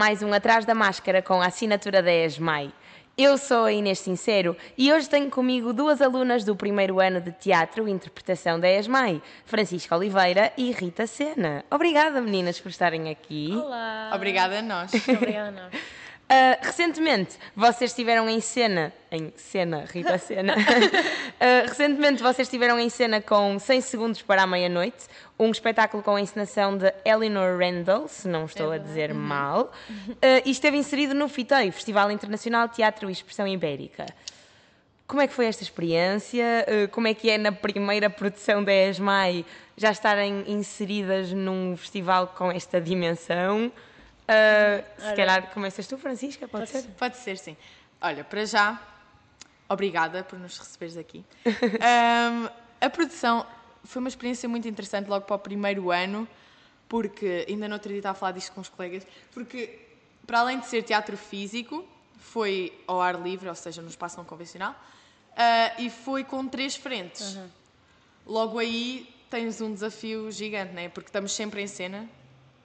Mais um Atrás da Máscara com a assinatura da ESMAI. Eu sou a Inês Sincero e hoje tenho comigo duas alunas do primeiro ano de Teatro e Interpretação da ESMAI, Francisca Oliveira e Rita Sena. Obrigada, meninas, por estarem aqui. Olá. Obrigada a nós. Obrigada a nós. Uh, recentemente vocês estiveram em cena, em cena, Rita Cena. Uh, recentemente vocês estiveram em cena com 100 segundos para a meia-noite, um espetáculo com a encenação de Eleanor Randall, se não estou a dizer mal, uh, e esteve inserido no FITEI, Festival Internacional de Teatro e Expressão Ibérica. Como é que foi esta experiência? Como é que é na primeira produção da ESMAI já estarem inseridas num festival com esta dimensão? Uh, se calhar começas tu, Francisca, pode ser? Pode ser, sim. Olha, para já, obrigada por nos receberes aqui. Ahm, a produção foi uma experiência muito interessante logo para o primeiro ano, porque ainda no outro dia estava a falar disto com os colegas, porque para além de ser teatro físico, foi ao ar livre, ou seja, no espaço não convencional, ah, e foi com três frentes. Logo aí tens um desafio gigante, né? porque estamos sempre em cena.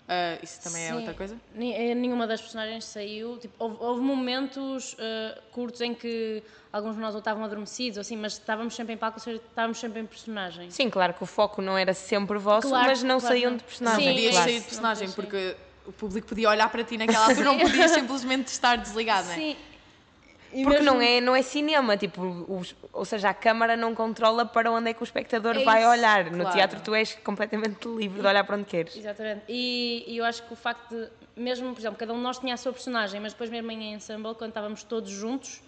Ah, isso também é Sim. outra coisa? Eh, Nenhuma das personagens saiu. Tipo, houve, houve momentos eh, curtos em que alguns de nós ou estavam adormecidos, ou assim, mas estávamos sempre em palco, ou seja, estávamos sempre em personagem. Sim, claro que o foco não era sempre vosso, Claro, mas não claro saíam não. de personagem. Sim, podias claro. sair de personagem, porque o público podia olhar para ti naquela altura, não podias simplesmente estar desligado, não é? Sim. E Porque mesmo- não é, não é cinema, tipo, os- ou seja, a câmara não controla para onde é que o espectador É vai isso, olhar. No claro. teatro tu és completamente livre de olhar para onde queres. Exatamente. E, e eu acho que o facto de, mesmo, por exemplo, cada um de nós tinha a sua personagem, mas depois mesmo em ensemble, quando estávamos todos juntos,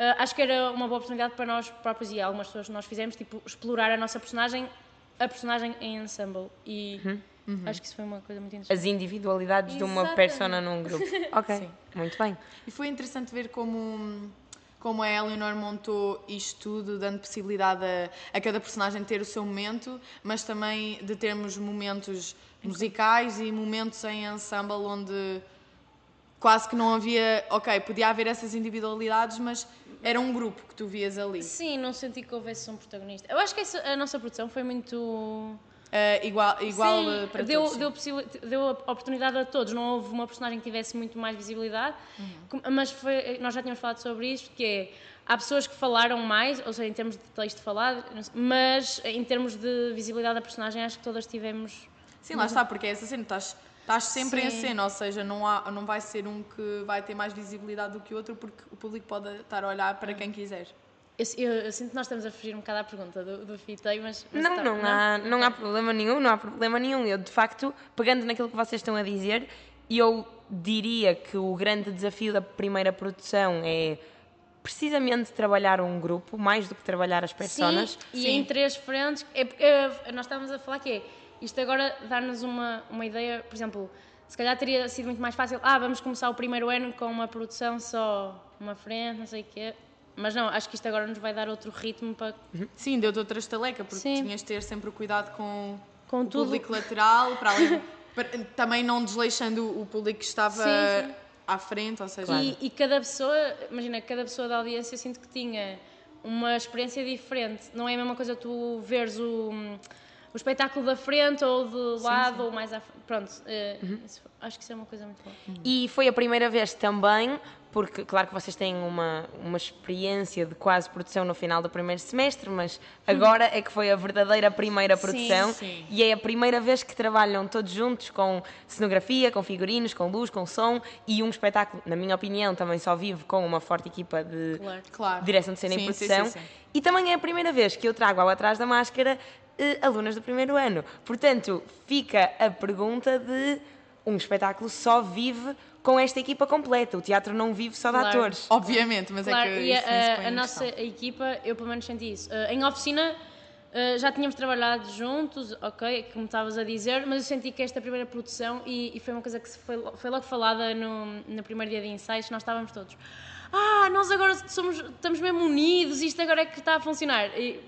ah, acho que era uma boa oportunidade para nós próprios e algumas pessoas que nós fizemos, tipo, explorar a nossa personagem, a personagem em ensemble. E acho que isso foi uma coisa muito interessante. As individualidades de uma Exatamente. persona num grupo. Ok, Sim. muito bem. E foi interessante ver como, como a Eleanor montou isto tudo, dando possibilidade a, a cada personagem ter o seu momento, mas também de termos momentos musicais e momentos em ensemble onde quase que não havia. Ok, podia haver essas individualidades, mas era um grupo que tu vias ali. Sim, não senti que houvesse um protagonista. Eu acho que essa- a nossa produção foi muito. Eh, igual igual Sim, eh, para deu, todos. deu, deu a oportunidade a todos. Não houve uma personagem que tivesse muito mais visibilidade, Uhum. Mas foi- nós já tínhamos falado sobre isto, que é, há pessoas que falaram mais, ou seja, em termos de texto falado, mas em termos de visibilidade da personagem, acho que todas tivemos. Sim, lá está, porque é essa cena, estás, estás sempre em Sim. cena, ou seja, não, há, não vai ser um que vai ter mais visibilidade do que o outro, porque o público pode estar a olhar para quem quiser. Eu, eu- eu sinto que nós estamos a fugir um bocado à pergunta do, do Fitei, mas. mas Não, tá- não há, não há problema nenhum, não há problema nenhum. Eu, de facto, pegando naquilo que vocês estão a dizer, eu diria que o grande desafio da primeira produção é precisamente trabalhar um grupo, mais do que trabalhar as personas. Sim, e Sim. em três frentes. É, porque, eh, nós estávamos a falar que é, isto agora dá-nos uma, uma ideia, por exemplo, se calhar teria sido muito mais fácil, ah, vamos começar o primeiro ano com uma produção só uma frente, não sei o quê. Mas não, acho que isto agora nos vai dar outro ritmo para. Sim, deu-te outra estaleca, porque Sim. tinhas de ter sempre o cuidado com, Com o tudo. público lateral, para além, para- também não desleixando o público que estava Sim, sim. à frente, ou seja, E, e cada pessoa, imagina, cada pessoa da audiência eu sinto que tinha uma experiência diferente. Não é a mesma coisa tu veres o, o espetáculo da frente ou de lado ou mais à frente. Pronto, eh, isso- acho que isso é uma coisa muito boa. E foi a primeira vez também, porque claro que vocês têm uma, uma experiência de quase produção no final do primeiro semestre, mas agora é que foi a verdadeira primeira Sim, produção sim. e é a primeira vez que trabalham todos juntos com cenografia, com figurinos, com luz, com som e um espetáculo, na minha opinião, também só vive com uma forte equipa de Claro. claro. direção de cena e Sim, sim, produção. sim, sim. E também é a primeira vez que eu trago ao Atrás da Máscara alunas do primeiro ano. Portanto, fica a pergunta de um espetáculo só vive com esta equipa completa. O teatro não vive só de Claro. atores. Obviamente, mas Claro, é que e a, a nossa equipa, eu pelo menos senti isso. Uh, em oficina, Uh, já tínhamos trabalhado juntos, ok, como estavas a dizer, mas eu senti que esta primeira produção, e, e foi uma coisa que foi, foi logo falada no, no primeiro dia de ensaios, nós estávamos todos, ah, nós agora somos, estamos mesmo unidos, isto agora é que está a funcionar. E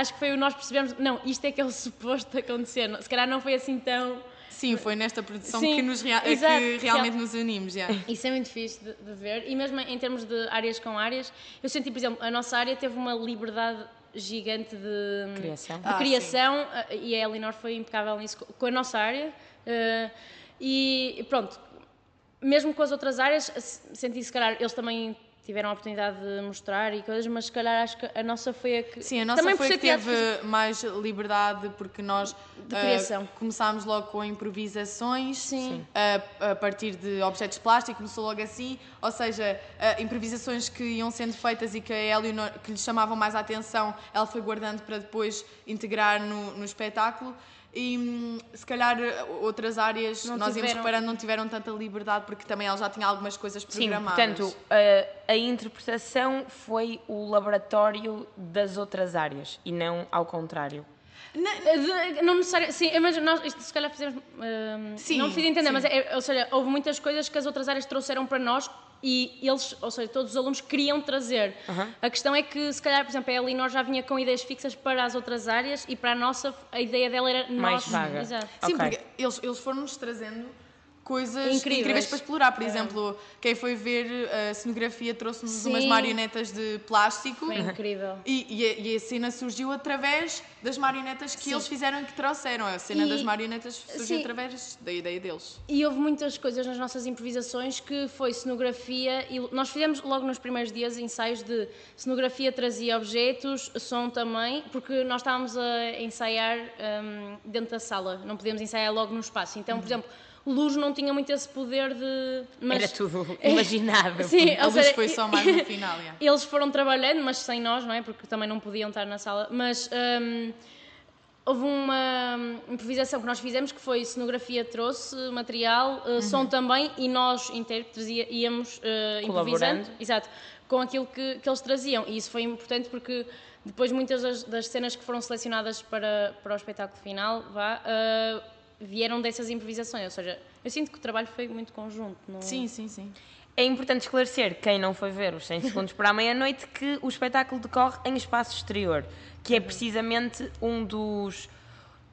acho que foi o nós percebemos, não, isto é que é o suposto acontecer, se calhar não foi assim tão... Sim, foi nesta produção Sim, que, nos rea exato, que realmente real- nos unimos. yeah. Isso é muito fixe de, de ver. E mesmo em termos de áreas com áreas, eu senti, por exemplo, a nossa área teve uma liberdade gigante de Criação. de Ah, criação, eh, e a Elinor foi impecável nisso co- com a nossa área. eh, E pronto, mesmo com as outras áreas, senti se calhar eles também tiveram a oportunidade de mostrar e coisas, mas se calhar acho que a nossa foi a que. Sim, a nossa também foi a que teve mais liberdade porque nós De ah, criação. começámos logo com improvisações Sim. ah, a partir de objetos de plástico, começou logo assim, ou seja, ah, improvisações que iam sendo feitas e que a Eleonor, que lhe chamavam mais a atenção, ela foi guardando para depois integrar no, no espetáculo. E hum, se calhar outras áreas, Não nós íamos tiveram- reparando, não tiveram tanta liberdade porque também ela já tinha algumas coisas Sim, programadas. portanto, a, a interpretação foi o laboratório das outras áreas e não ao contrário. De- Não necessariamente, sim, mas nós isto se calhar fizemos. hum, Sim, não fiz entender, sim. mas é, ou seja, houve muitas coisas que as outras áreas trouxeram para nós e eles, ou seja, todos os alunos queriam trazer. A questão é que, se calhar, por exemplo, a Elinor já vinha com ideias fixas para as outras áreas e para a nossa, a ideia dela era Mais nós. vaga. Exato. Sim, Ok. porque eles, eles foram-nos trazendo coisas Incríveis. incríveis, para explorar. Por exemplo, quem foi ver a cenografia trouxe-nos umas marionetas de plástico. Foi incrível. E, e a, e a cena surgiu através das marionetas que Sim. eles fizeram e que trouxeram. A cena E- das marionetas surgiu Sim. através da ideia deles. E houve muitas coisas nas nossas improvisações que foi cenografia e nós fizemos logo nos primeiros dias ensaios de cenografia trazia objetos, som também, porque nós estávamos a ensaiar hum, dentro da sala, não podíamos ensaiar logo no espaço. Então, por exemplo, luz não tinha muito esse poder de. Mas, Era tudo imaginável. Sim, A luz seja, foi só mais no final. yeah. Eles foram trabalhando, mas sem nós, não é? Porque também não podiam estar na sala. Mas hum, houve uma improvisação que nós fizemos que foi cenografia trouxe material, uh, som também, e nós, intérpretes, íamos uh, improvisando. Exato, com aquilo que, que eles traziam. E isso foi importante porque depois muitas das, das cenas que foram selecionadas para, para o espetáculo final vá, uh, vieram dessas improvisações. Ou seja, eu sinto que o trabalho foi muito conjunto. Não... Sim, sim, sim. É importante esclarecer, quem não foi ver os 100 segundos para a meia-noite, que o espetáculo decorre em espaço exterior, que é precisamente um dos.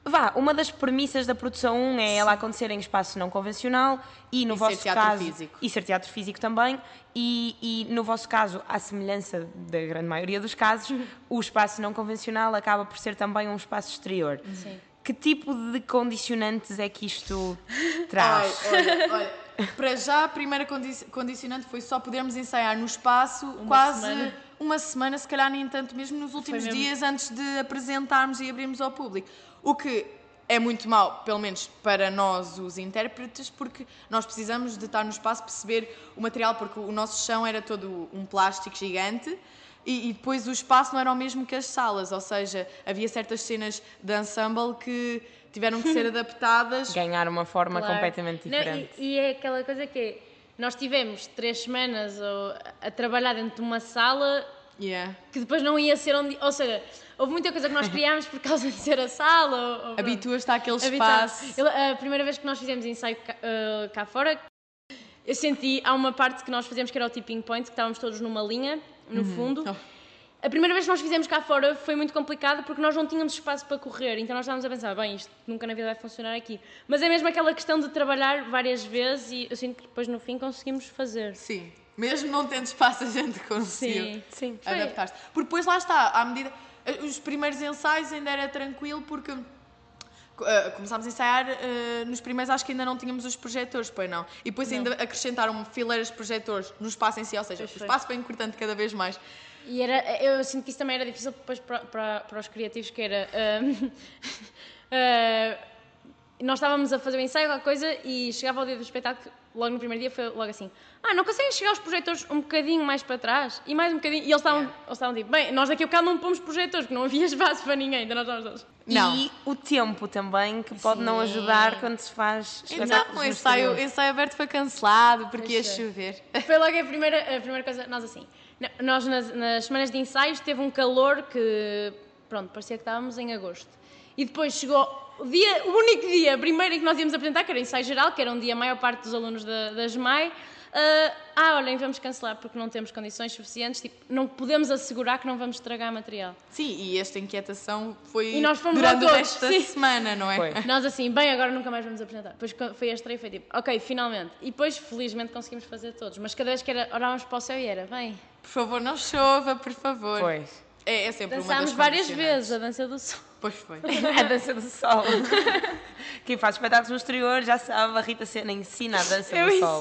Vá, uma das premissas da produção 1 é ela acontecer em espaço não convencional e no E ser vosso teatro caso. físico. E ser teatro físico também. E, e no vosso caso, à semelhança da grande maioria dos casos, o espaço não convencional acaba por ser também um espaço exterior. Sim. Que tipo de condicionantes é que isto traz? Ai, olha, olha, para já a primeira condi- condicionante foi só podermos ensaiar no espaço quase semana. uma semana, se calhar nem tanto, mesmo nos últimos mesmo. dias antes de apresentarmos e abrirmos ao público. O que é muito mau, pelo menos para nós, os intérpretes, porque nós precisamos de estar no espaço, perceber o material, porque o nosso chão era todo um plástico gigante. E, e depois o espaço não era o mesmo que as salas, ou seja, havia certas cenas de ensemble que tiveram que ser adaptadas Ganhar uma forma Claro. completamente Não, diferente. e, e é aquela coisa que é, nós tivemos três semanas ou, a trabalhar dentro de uma sala Yeah. que depois não ia ser onde. Ou seja, houve muita coisa que nós criámos por causa de ser a sala. Habituas-te àquele espaço. Eu, a primeira vez que nós fizemos ensaio cá, eh, cá fora, eu senti, há uma parte que nós fazemos que era o tipping point, que estávamos todos numa linha, no fundo. Oh. A primeira vez que nós fizemos cá fora foi muito complicado porque nós não tínhamos espaço para correr, então nós estávamos a pensar, bem, isto nunca na vida vai funcionar aqui. Mas é mesmo aquela questão de trabalhar várias vezes e eu sinto que depois no fim conseguimos fazer. Sim. Mesmo não tendo espaço, a gente conseguiu Sim. Sim. Adaptar-se. Porque depois lá está, à medida. Os primeiros ensaios ainda era tranquilo porque. Eh, começámos a ensaiar, eh, nos primeiros acho que ainda não tínhamos os projetores, pois não. E depois ainda acrescentaram fileiras de projetores no espaço em si, ou seja, Pois o espaço foi encurtando cada vez mais. E era, eu sinto que isso também era difícil depois para, para, para os criativos, que era... ah, nós estávamos a fazer o ensaio, qualquer coisa, e chegava o dia do espetáculo, logo no primeiro dia, foi logo assim, ah, não conseguem chegar os projetores um bocadinho mais para trás? E mais um bocadinho, e eles estavam, Yeah. eles estavam tipo, bem, nós daqui a bocado não pomos projetores, porque não havia espaço para ninguém, então nós estávamos. Não. E o tempo também, que pode não Sim. ajudar quando se faz Então, o ensaio, ensaio aberto foi cancelado porque ia é. chover. Foi logo a primeira, a primeira coisa, nós assim, nós nas, nas semanas de ensaios teve um calor que pronto, parecia que estávamos em agosto. E depois chegou o, dia, o único dia, primeiro em que nós íamos apresentar, que era ensaio geral, que era um dia a maior parte dos alunos da, da GMAI. Uh, ah, olhem, vamos cancelar porque não temos condições suficientes, tipo, não podemos assegurar que não vamos estragar material. Sim, e esta inquietação foi E nós fomos durante o da sim. semana, não é? Foi. Nós assim, bem, agora nunca mais vamos apresentar. Depois foi a estreia e foi tipo, ok, finalmente. E depois, felizmente, conseguimos fazer todos. Mas cada vez que era, olhávamos para o céu e era, bem, Por favor, não chova, por favor. Pois. É, é sempre uma dançámos das várias vezes a dança do sol. Pois foi. A dança do sol. Quem faz espetáculos no exterior já sabe, a Rita Sena ensina a dança Eu do sol.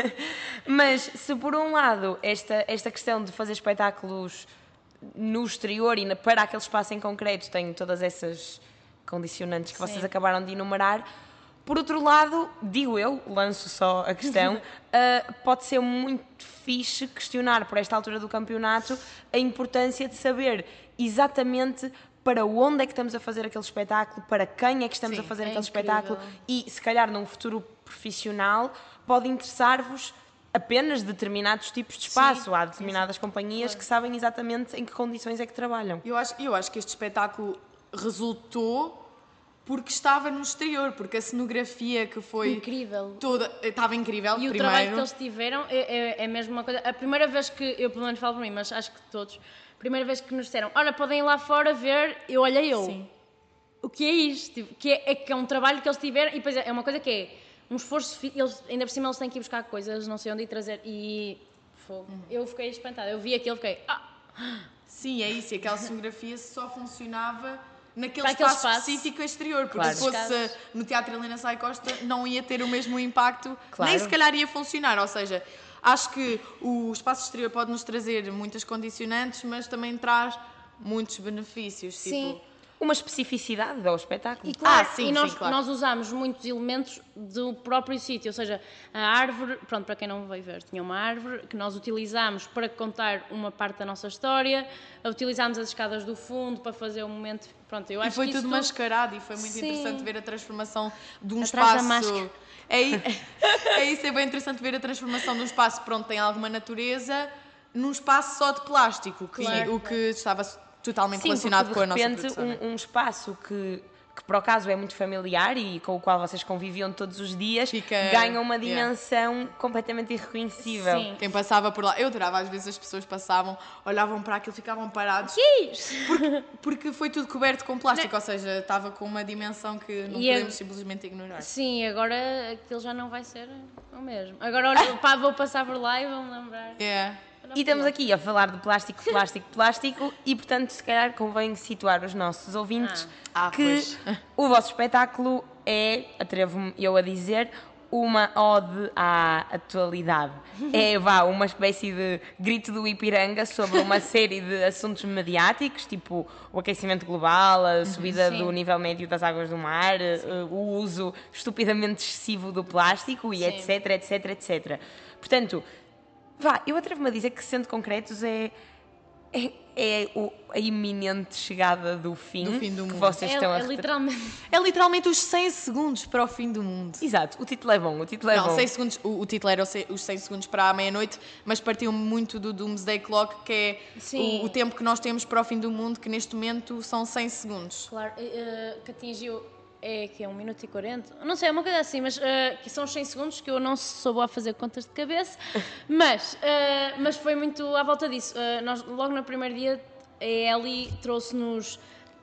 Mas se por um lado esta, esta questão de fazer espetáculos no exterior e para aquele espaço em concreto tem todas essas condicionantes que vocês Sim. acabaram de enumerar, por outro lado, digo eu, lanço só a questão, ah, pode ser muito fixe questionar por esta altura do campeonato a importância de saber exatamente para onde é que estamos a fazer aquele espetáculo, para quem é que estamos Sim, a fazer é aquele incrível. espetáculo e se calhar num futuro profissional pode interessar-vos apenas determinados tipos de espaço. Há determinadas companhias que sabem exatamente em que condições é que trabalham. Eu acho, eu acho que este espetáculo resultou porque estava no exterior, porque a cenografia que foi Incrível. toda estava incrível E o primeiro. trabalho que eles tiveram é, é, é mesmo uma coisa. A primeira vez que, eu pelo menos falo por mim, mas acho que todos, primeira vez que nos disseram, olha, podem ir lá fora ver, eu olhei eu. Sim. O que é isto? Tipo, que é, é que é um trabalho que eles tiveram, e depois é uma coisa que é um esforço, eles, ainda por cima eles têm que ir buscar coisas, não sei onde ir trazer, e fogo. Uhum. Eu fiquei espantada, eu vi aquilo, fiquei, ah, Sim, é isso, e aquela cenografia só funcionava naquele espaço, espaço. específico exterior, porque Claro. se fosse no Teatro Helena Sai Costa não ia ter o mesmo impacto, Claro. nem se calhar ia funcionar, ou seja, acho que o espaço exterior pode nos trazer muitas condicionantes, mas também traz muitos benefícios, Sim. tipo, Uma especificidade ao espetáculo. E, claro, Ah, sim, e nós, sim, claro. nós usámos muitos elementos do próprio sítio, ou seja, a árvore, pronto, para quem não veio ver, tinha uma árvore que nós utilizámos para contar uma parte da nossa história, utilizámos as escadas do fundo para fazer o momento, pronto, eu E acho foi que tudo mascarado e foi muito Sim. interessante ver a transformação de um Atrás da espaço. É, é isso, é bem interessante ver a transformação de um espaço que pronto, tem alguma natureza num espaço só de plástico, que, Claro. o que estava totalmente Sim, relacionado porque com a nossa repente produção. né? um, um espaço que, que por acaso é muito familiar e com o qual vocês conviviam todos os dias Fica- ganha uma yeah. dimensão completamente irreconhecível. Sim. Quem passava por lá, eu adorava, às vezes as pessoas passavam, olhavam para aquilo, ficavam parados, Que é isto? porque foi tudo coberto com plástico, ou seja, estava com uma dimensão que não E a- podemos simplesmente ignorar. Sim, agora aquilo já não vai ser o mesmo. Agora olha, pá, vou passar por lá e vou-me lembrar. É. E estamos aqui a falar de plástico, plástico, plástico e, portanto, se calhar convém situar os nossos ouvintes Ah. Ah, que pois. o vosso espetáculo é, atrevo-me eu a dizer, uma ode à atualidade. É, vá, uma espécie de grito do Ipiranga sobre uma série de assuntos mediáticos, tipo o aquecimento global, a subida Sim. do nível médio das águas do mar, eh, o uso estupidamente excessivo do plástico e Sim. etc, etc, etc. Portanto, Vá, eu atrevo-me a dizer que, sendo concretos, é, é, é o- a iminente chegada do fim, Do fim do que mundo. vocês É, estão a é literalmente. É literalmente os 100 segundos para o fim do mundo. Exato, o título é bom, o título é Não, bom. 100 segundos, o, o título era os 100 segundos para a meia-noite, mas partiu muito do Doomsday Clock, que é Sim. o, o tempo que nós temos para o fim do mundo, que neste momento são 100 segundos. Claro, eh, que atingiu. É que é 1 minuto e 40? Não sei, é uma coisa assim, mas eh, que são os 100 segundos que eu não sou boa a fazer contas de cabeça, mas, eh, mas foi muito à volta disso. Eh, nós, logo no primeiro dia, a Ellie trouxe-nos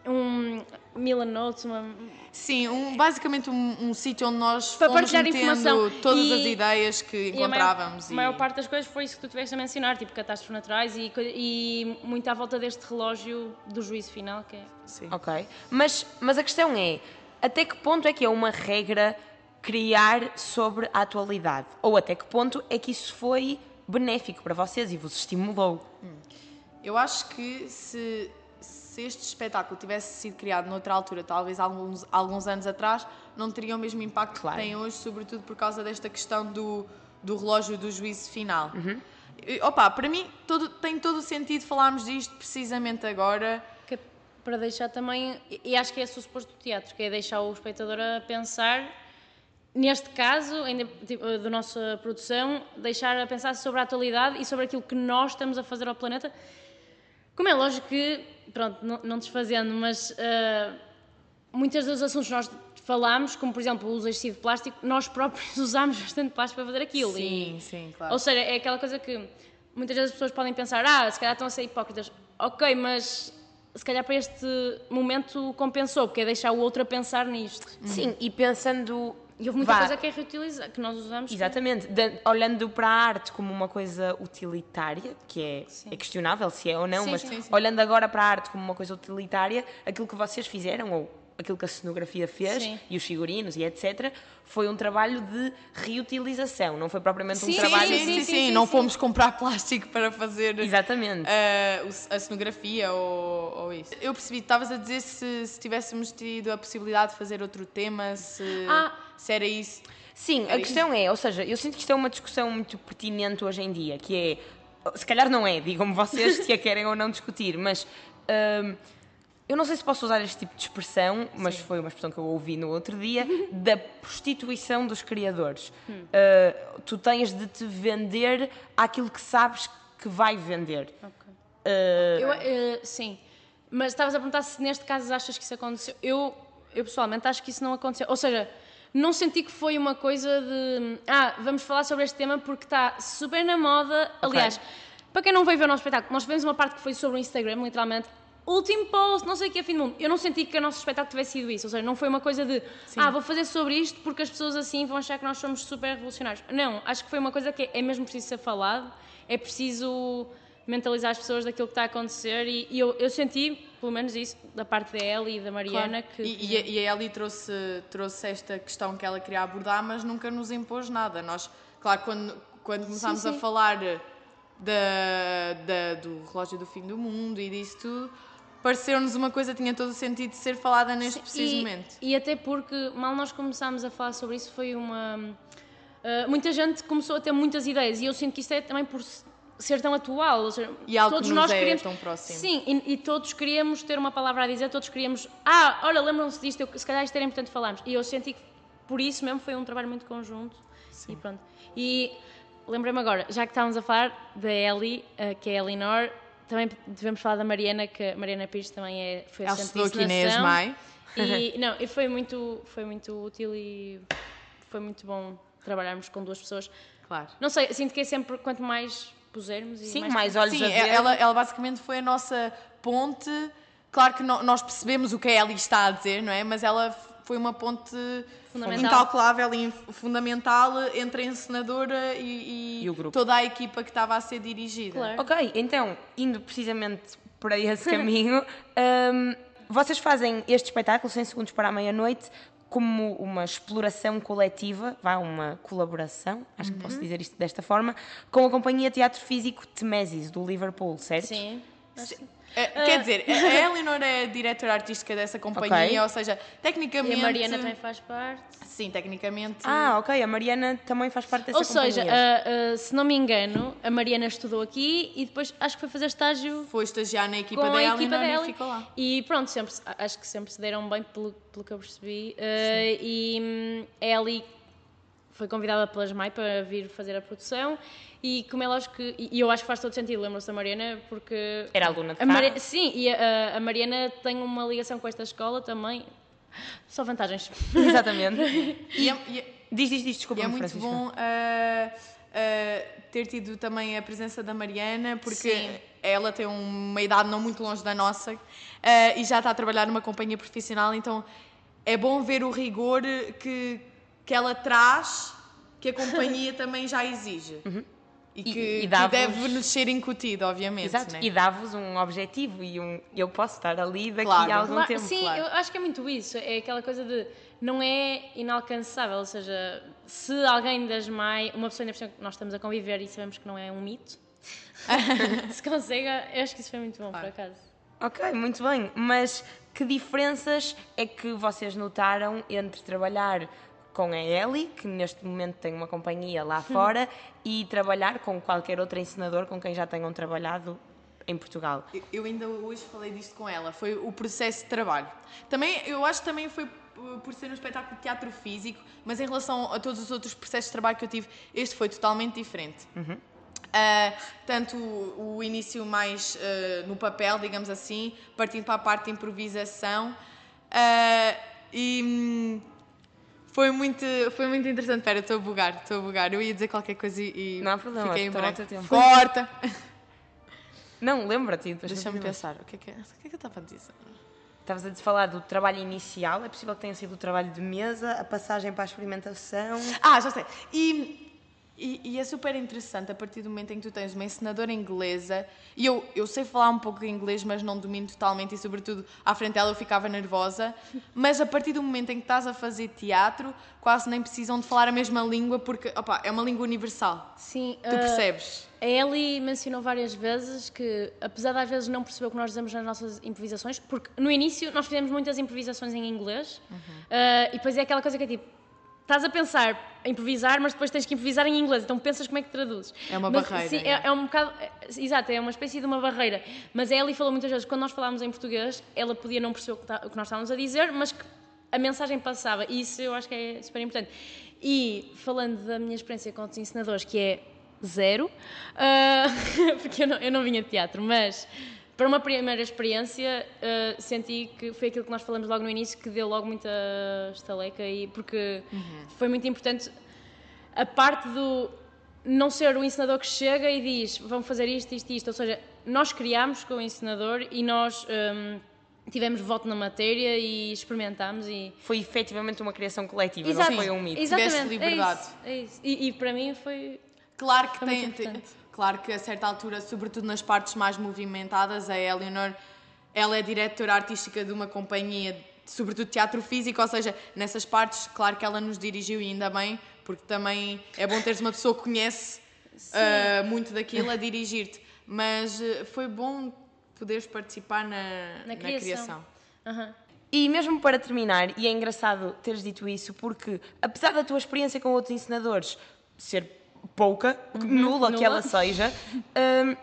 um Milan Notes, uma, Sim, um- basicamente um, um sítio onde nós Para fomos partilhar informação. todas E- as ideias que E a maior, encontrávamos. a maior parte das coisas foi isso que tu tiveste a mencionar, tipo catástrofes naturais e, e muito à volta deste relógio do juízo final, que é. Sim. Ok. Mas, mas a questão é, até que ponto é que é uma regra criar sobre a atualidade? Ou até que ponto é que isso foi benéfico para vocês e vos estimulou? Eu acho que se, se este espetáculo tivesse sido criado noutra altura, talvez alguns, alguns anos atrás, não teria o mesmo impacto Claro. que tem hoje, sobretudo por causa desta questão do, do relógio do juízo final. Uhum. Opa, para mim todo, tem todo o sentido falarmos disto precisamente agora. Que para deixar também, e- acho que é o suposto do teatro, que é deixar o espectador a pensar, neste caso, ainda, tipo, da nossa produção, deixar a pensar sobre a atualidade e sobre aquilo que nós estamos a fazer ao planeta. Como é lógico que pronto, não, não desfazendo, mas uh, muitos dos assuntos nós falámos, como por exemplo o uso excessivo de plástico, nós próprios usámos bastante plástico para fazer aquilo. Sim, e, sim, claro. Ou seja, é aquela coisa que muitas vezes as pessoas podem pensar, ah, se calhar estão a ser hipócritas. Ok, mas se calhar para este momento compensou, porque é deixar o outro a pensar nisto. Sim, e pensando. E houve muita vá, coisa que é reutilizar, que nós usamos. Exatamente, de- olhando para a arte como uma coisa utilitária, que é, é questionável se é ou não, Sim, mas sim, sim. olhando agora para a arte como uma coisa utilitária, aquilo que vocês fizeram, ou aquilo que a cenografia fez, Sim. e os figurinos e etc., foi um trabalho de reutilização, não foi propriamente um Sim, trabalho sim, sim, de... sim, sim, sim, Não sim. fomos comprar plástico para fazer Exatamente. eh, o- a cenografia ou, ou isso. Eu percebi, estavas a dizer se, se tivéssemos tido a possibilidade de fazer outro tema, se, Ah. se era isso. Sim, a questão é, ou seja, eu sinto que isto é uma discussão muito pertinente hoje em dia, que é, se calhar não é, digam-me vocês se a querem ou não discutir, mas hum, eu não sei se posso usar este tipo de expressão, mas foi uma expressão que eu ouvi no outro dia, da prostituição dos criadores. Hum. Uh, tu tens de te vender àquilo que sabes que vai vender. Uh, Eu, eh, sim, mas estavas a perguntar se neste caso achas que isso aconteceu. Eu, eu pessoalmente acho que isso não aconteceu. Ou seja, não senti que foi uma coisa de ah, vamos falar sobre este tema porque está super na moda. Aliás, para quem não veio ver o nosso espetáculo, nós tivemos uma parte que foi sobre o Instagram, literalmente. Último post, não sei o que é fim do mundo. Eu não senti que o nosso espetáculo tivesse sido isso. Ou seja, não foi uma coisa de ah, vou fazer sobre isto porque as pessoas assim vão achar que nós somos super revolucionários. Não, acho que foi uma coisa que é mesmo preciso ser falado, é preciso mentalizar as pessoas daquilo que está a acontecer e, e eu, eu senti, pelo menos isso, da parte da Ellie e da Mariana, que, E, e, a- e a Ellie trouxe, trouxe esta questão que ela queria abordar, mas nunca nos impôs nada. Nós, claro, quando, quando começámos sim. a falar da, da- do relógio do fim do mundo e disso tudo, pareceu-nos uma coisa que tinha todo o sentido de ser falada neste preciso e, momento. E até porque, mal nós começámos a falar sobre isso, foi uma. ah, muita gente começou a ter muitas ideias e eu sinto que isso é também por se- ser tão atual. ou seja, E algo que todos nos nós é queríamos, tão próximo. Sim, e, e todos queríamos ter uma palavra a dizer, todos queríamos. Ah, olha, lembram-se disto, eu, se calhar isto era importante falarmos. E eu senti que por isso mesmo foi um trabalho muito conjunto. E pronto. E lembrei-me agora, já que estávamos a falar da Ellie, ah, que é a Elinor, também devemos falar da Mariana, que a Mariana Pires também é, foi Ela assistente estudou aqui na. ESMAI. E, não, e foi muito, foi muito útil e foi muito bom trabalharmos com duas pessoas. Claro. Não sei, sinto que é sempre quanto mais pusermos e sim, mais... mais olhos Sim, a ver. ela, ela basicamente foi a nossa ponte. Claro que no- nós percebemos o que a Ellie está a dizer, não é? Mas ela foi uma ponte Fundamental. incalculável e fundamental entre a encenadora e, E o grupo. toda a equipa que estava a ser dirigida. Claro. Ok, então, indo precisamente para esse caminho, hum, vocês fazem este espetáculo, 100 segundos para a meia-noite, como uma exploração coletiva, vá, uma colaboração, acho que posso Uhum. dizer isto desta forma, com a companhia Teatro Físico Temesis, do Liverpool, certo? Sim. Eh, Quer dizer, a Eleanor é a diretora artística dessa companhia, Ok. ou seja, E tecnicamente. a Mariana também faz parte. Sim, tecnicamente. Ah, ok, a Mariana também faz parte dessa Ou seja, companhia. ah, ah, se não me engano, a Mariana estudou aqui e depois acho que foi fazer estágio Foi estagiar na equipa da Eleanor equipa e dela. ficou lá. E pronto, sempre, se- acho que sempre se deram bem, pelo, pelo que eu percebi. Uh, e hum, a Ellie foi convidada pela SMAI para vir fazer a produção. E como é lógico que. E eu acho que faz todo sentido, lembram-se da Mariana, porque. Era aluna de a? Mari- Sim, e a, a Mariana tem uma ligação com esta escola também. Só vantagens. Exatamente. E é- e é- diz, diz, diz, desculpa, E é muito Francisco. bom ah, ah, ter tido também a presença da Mariana, porque Sim. ela tem uma idade não muito longe da nossa ah, e já está a trabalhar numa companhia profissional, então é bom ver o rigor que, que ela traz, que a companhia também já exige. E E- que, e que dá-vos- deve nos ser incutido, obviamente. Exato, né? e dá-vos um objetivo e um eu posso estar ali daqui Claro. a algum Claro, tempo. sim, claro. eu acho que é muito isso. É aquela coisa de não é inalcançável. Ou seja, se alguém das mais. Uma pessoa ainda que nós estamos a conviver e sabemos que não é um mito, se consegue, eu acho que isso foi muito bom, por acaso. Ok, muito bem. Mas que diferenças é que vocês notaram entre trabalhar com a Ellie, que neste momento tem uma companhia lá fora, e trabalhar com qualquer outro encenador com quem já tenham trabalhado em Portugal? Eu- Eu ainda hoje falei disto com ela, foi o processo de trabalho. Também, eu acho que também foi por ser um espetáculo de teatro físico, mas em relação a todos os outros processos de trabalho que eu tive, este foi totalmente diferente. Uh, tanto o, o início mais uh, no papel, digamos assim, partindo para a parte de improvisação. Uh, e hum, foi muito, foi muito interessante. Espera, estou a bugar, estou a bugar. Eu ia dizer qualquer coisa e, Não há problema, fiquei em toma o branco. tempo. Corta! Não, lembra-te. Deixa-me pensar, o que é que, é- o que é que eu estava a dizer? Estavas a falar do trabalho inicial, é possível que tenha sido o trabalho de mesa, a passagem para a experimentação. Ah, já sei. E, e, e é super interessante a partir do momento em que tu tens uma ensinadora inglesa, e eu, eu sei falar um pouco de inglês, mas não domino totalmente, e sobretudo à frente dela eu ficava nervosa, mas a partir do momento em que estás a fazer teatro, quase nem precisam de falar a mesma língua, porque opa, é uma língua universal. Sim, Tu ah, percebes? A Ellie mencionou várias vezes que, apesar de às vezes não perceber o que nós dizemos nas nossas improvisações, porque no início nós fizemos muitas improvisações em inglês, ah, e depois é aquela coisa que é tipo, estás a pensar a improvisar, mas depois tens que improvisar em inglês, então pensas como é que traduzes. É uma Mas, barreira, Sim, é. é, é um bocado, é, exato, é uma espécie de uma barreira. Mas a Ellie falou muitas vezes, quando nós falámos em português, ela podia não perceber o que, tá- o que nós estávamos a dizer, mas que a mensagem passava, e isso eu acho que é super importante. E falando da minha experiência com outros ensinadores, que é zero, ah, porque eu não, eu não vinha de teatro, mas para uma primeira experiência ah, senti que foi aquilo que nós falamos logo no início que deu logo muita estaleca e porque foi muito importante a parte do não ser o ensinador que chega e diz vamos fazer isto, isto, isto, ou seja, nós criámos com o ensinador e nós hum, tivemos voto na matéria e experimentámos e Foi efetivamente uma criação coletiva, não foi um mito. Exatamente, Tiveste liberdade. É isso, é isso. E, e para mim foi Claro que Foi tem. Claro que a certa altura, sobretudo nas partes mais movimentadas, a Eleanor, ela é diretora artística de uma companhia, sobretudo de teatro físico, ou seja, nessas partes, claro que ela nos dirigiu e ainda bem, porque também é bom teres uma pessoa que conhece ah, muito daquilo a dirigir-te. Mas ah, foi bom poderes participar na, Na na criação. criação. Aham. E mesmo para terminar, e é engraçado teres dito isso, porque apesar da tua experiência com outros ensinadores ser pouca, nula, que nula. ela seja, hum,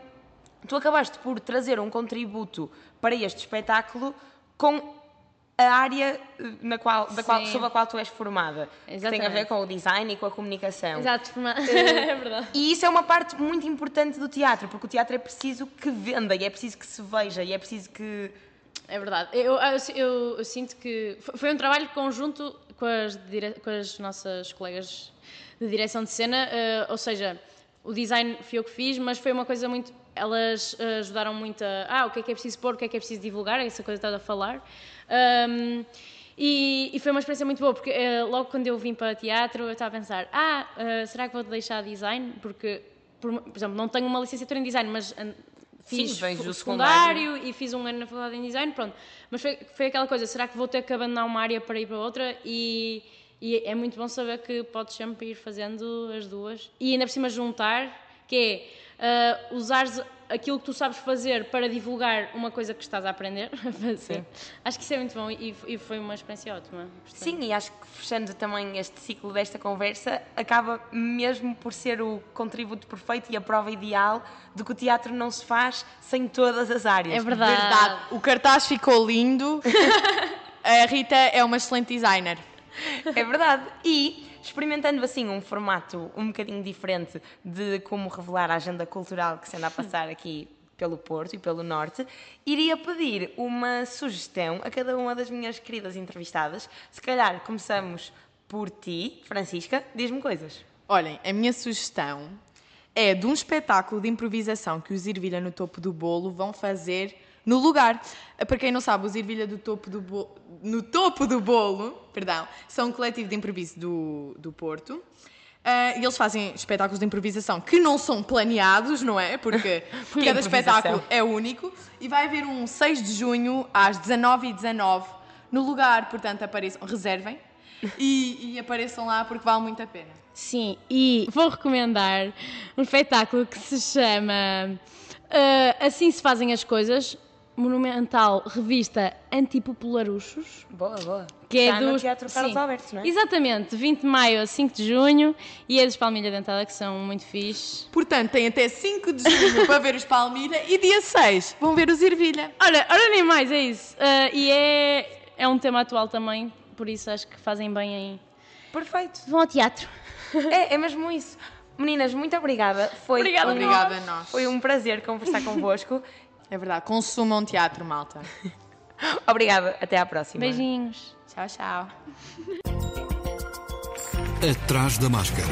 tu acabaste por trazer um contributo para este espetáculo com a área eh, na qual, da qual, Sim. sobre a qual tu és formada, que tem a ver com o design e com a comunicação. Exato, uma- é verdade. E isso é uma parte muito importante do teatro, porque o teatro é preciso que venda, e é preciso que se veja, e é preciso que É verdade. Eu, eu, eu- eu sinto que foi- foi um trabalho conjunto com as, dire- com as nossas colegas de direção de cena, eh, ou seja, o design fui eu que fiz, mas foi uma coisa muito. Elas eh, ajudaram muito a. Ah, o que é que é preciso pôr, o que é que é preciso divulgar, essa coisa estás a falar. Ahm, e, e foi uma experiência muito boa, porque eh, logo quando eu vim para teatro, eu estava a pensar: ah, eh, será que vou deixar design? Porque, por, por exemplo, não tenho uma licenciatura em design, mas. Fiz Sim, o secundário e fiz um ano na faculdade em design, pronto. Mas foi, foi aquela coisa, será que vou ter que abandonar uma área para ir para outra? E, e é muito bom saber que podes sempre ir fazendo as duas. E ainda por cima juntar, que é uh, usares aquilo que tu sabes fazer para divulgar uma coisa que estás a aprender a fazer. Acho que isso é muito bom e, e foi uma experiência ótima. Gostei. Sim, e acho que fechando também este ciclo desta conversa, acaba mesmo por ser o contributo perfeito e a prova ideal de que o teatro não se faz sem todas as áreas. É verdade. Verdade. O cartaz ficou lindo. a Rita é uma excelente designer. É verdade. E experimentando assim um formato um bocadinho diferente de como revelar a agenda cultural que se anda a passar aqui pelo Porto e pelo Norte, iria pedir uma sugestão a cada uma das minhas queridas entrevistadas. Se calhar começamos por ti, Francisca, diz-me coisas. Olhem, a minha sugestão é de um espetáculo de improvisação que os Ervilha no Topo do Bolo vão fazer no lugar. Para quem não sabe, os Ervilha do Topo do Bolo, no Topo do Bolo, perdão, são um coletivo de improviso do, do Porto. Ah, e eles fazem espetáculos de improvisação que não são planeados, não é? Porque cada improvisação. espetáculo é único. E vai haver um 6 de junho às 19h19 no lugar, portanto, apareçam, reservem e, e apareçam lá porque vale muito a pena. Sim, e vou recomendar um espetáculo que se chama ah, Assim se fazem as coisas, monumental revista Antipopularuchos. Boa, boa. Que é Está no dos... Teatro Carlos Sim. Alberto, não é? Exatamente, 20 de maio a 5 de junho e é dos Palmilha Dentada que são muito fixe. Portanto, tem até 5 de junho para ver os Palmilha e dia 6 vão ver os Ervilha. Ora, ora nem mais, é isso. Ah, e é, é um tema atual também, por isso acho que fazem bem em... Perfeito. Vão ao teatro. É, é mesmo isso. Meninas, muito obrigada. Foi Obrigada, um, Obrigada a nós. Foi um prazer conversar convosco. É verdade, consumam teatro, malta. Obrigada, até à próxima. Beijinhos. Tchau, tchau. Atrás da máscara.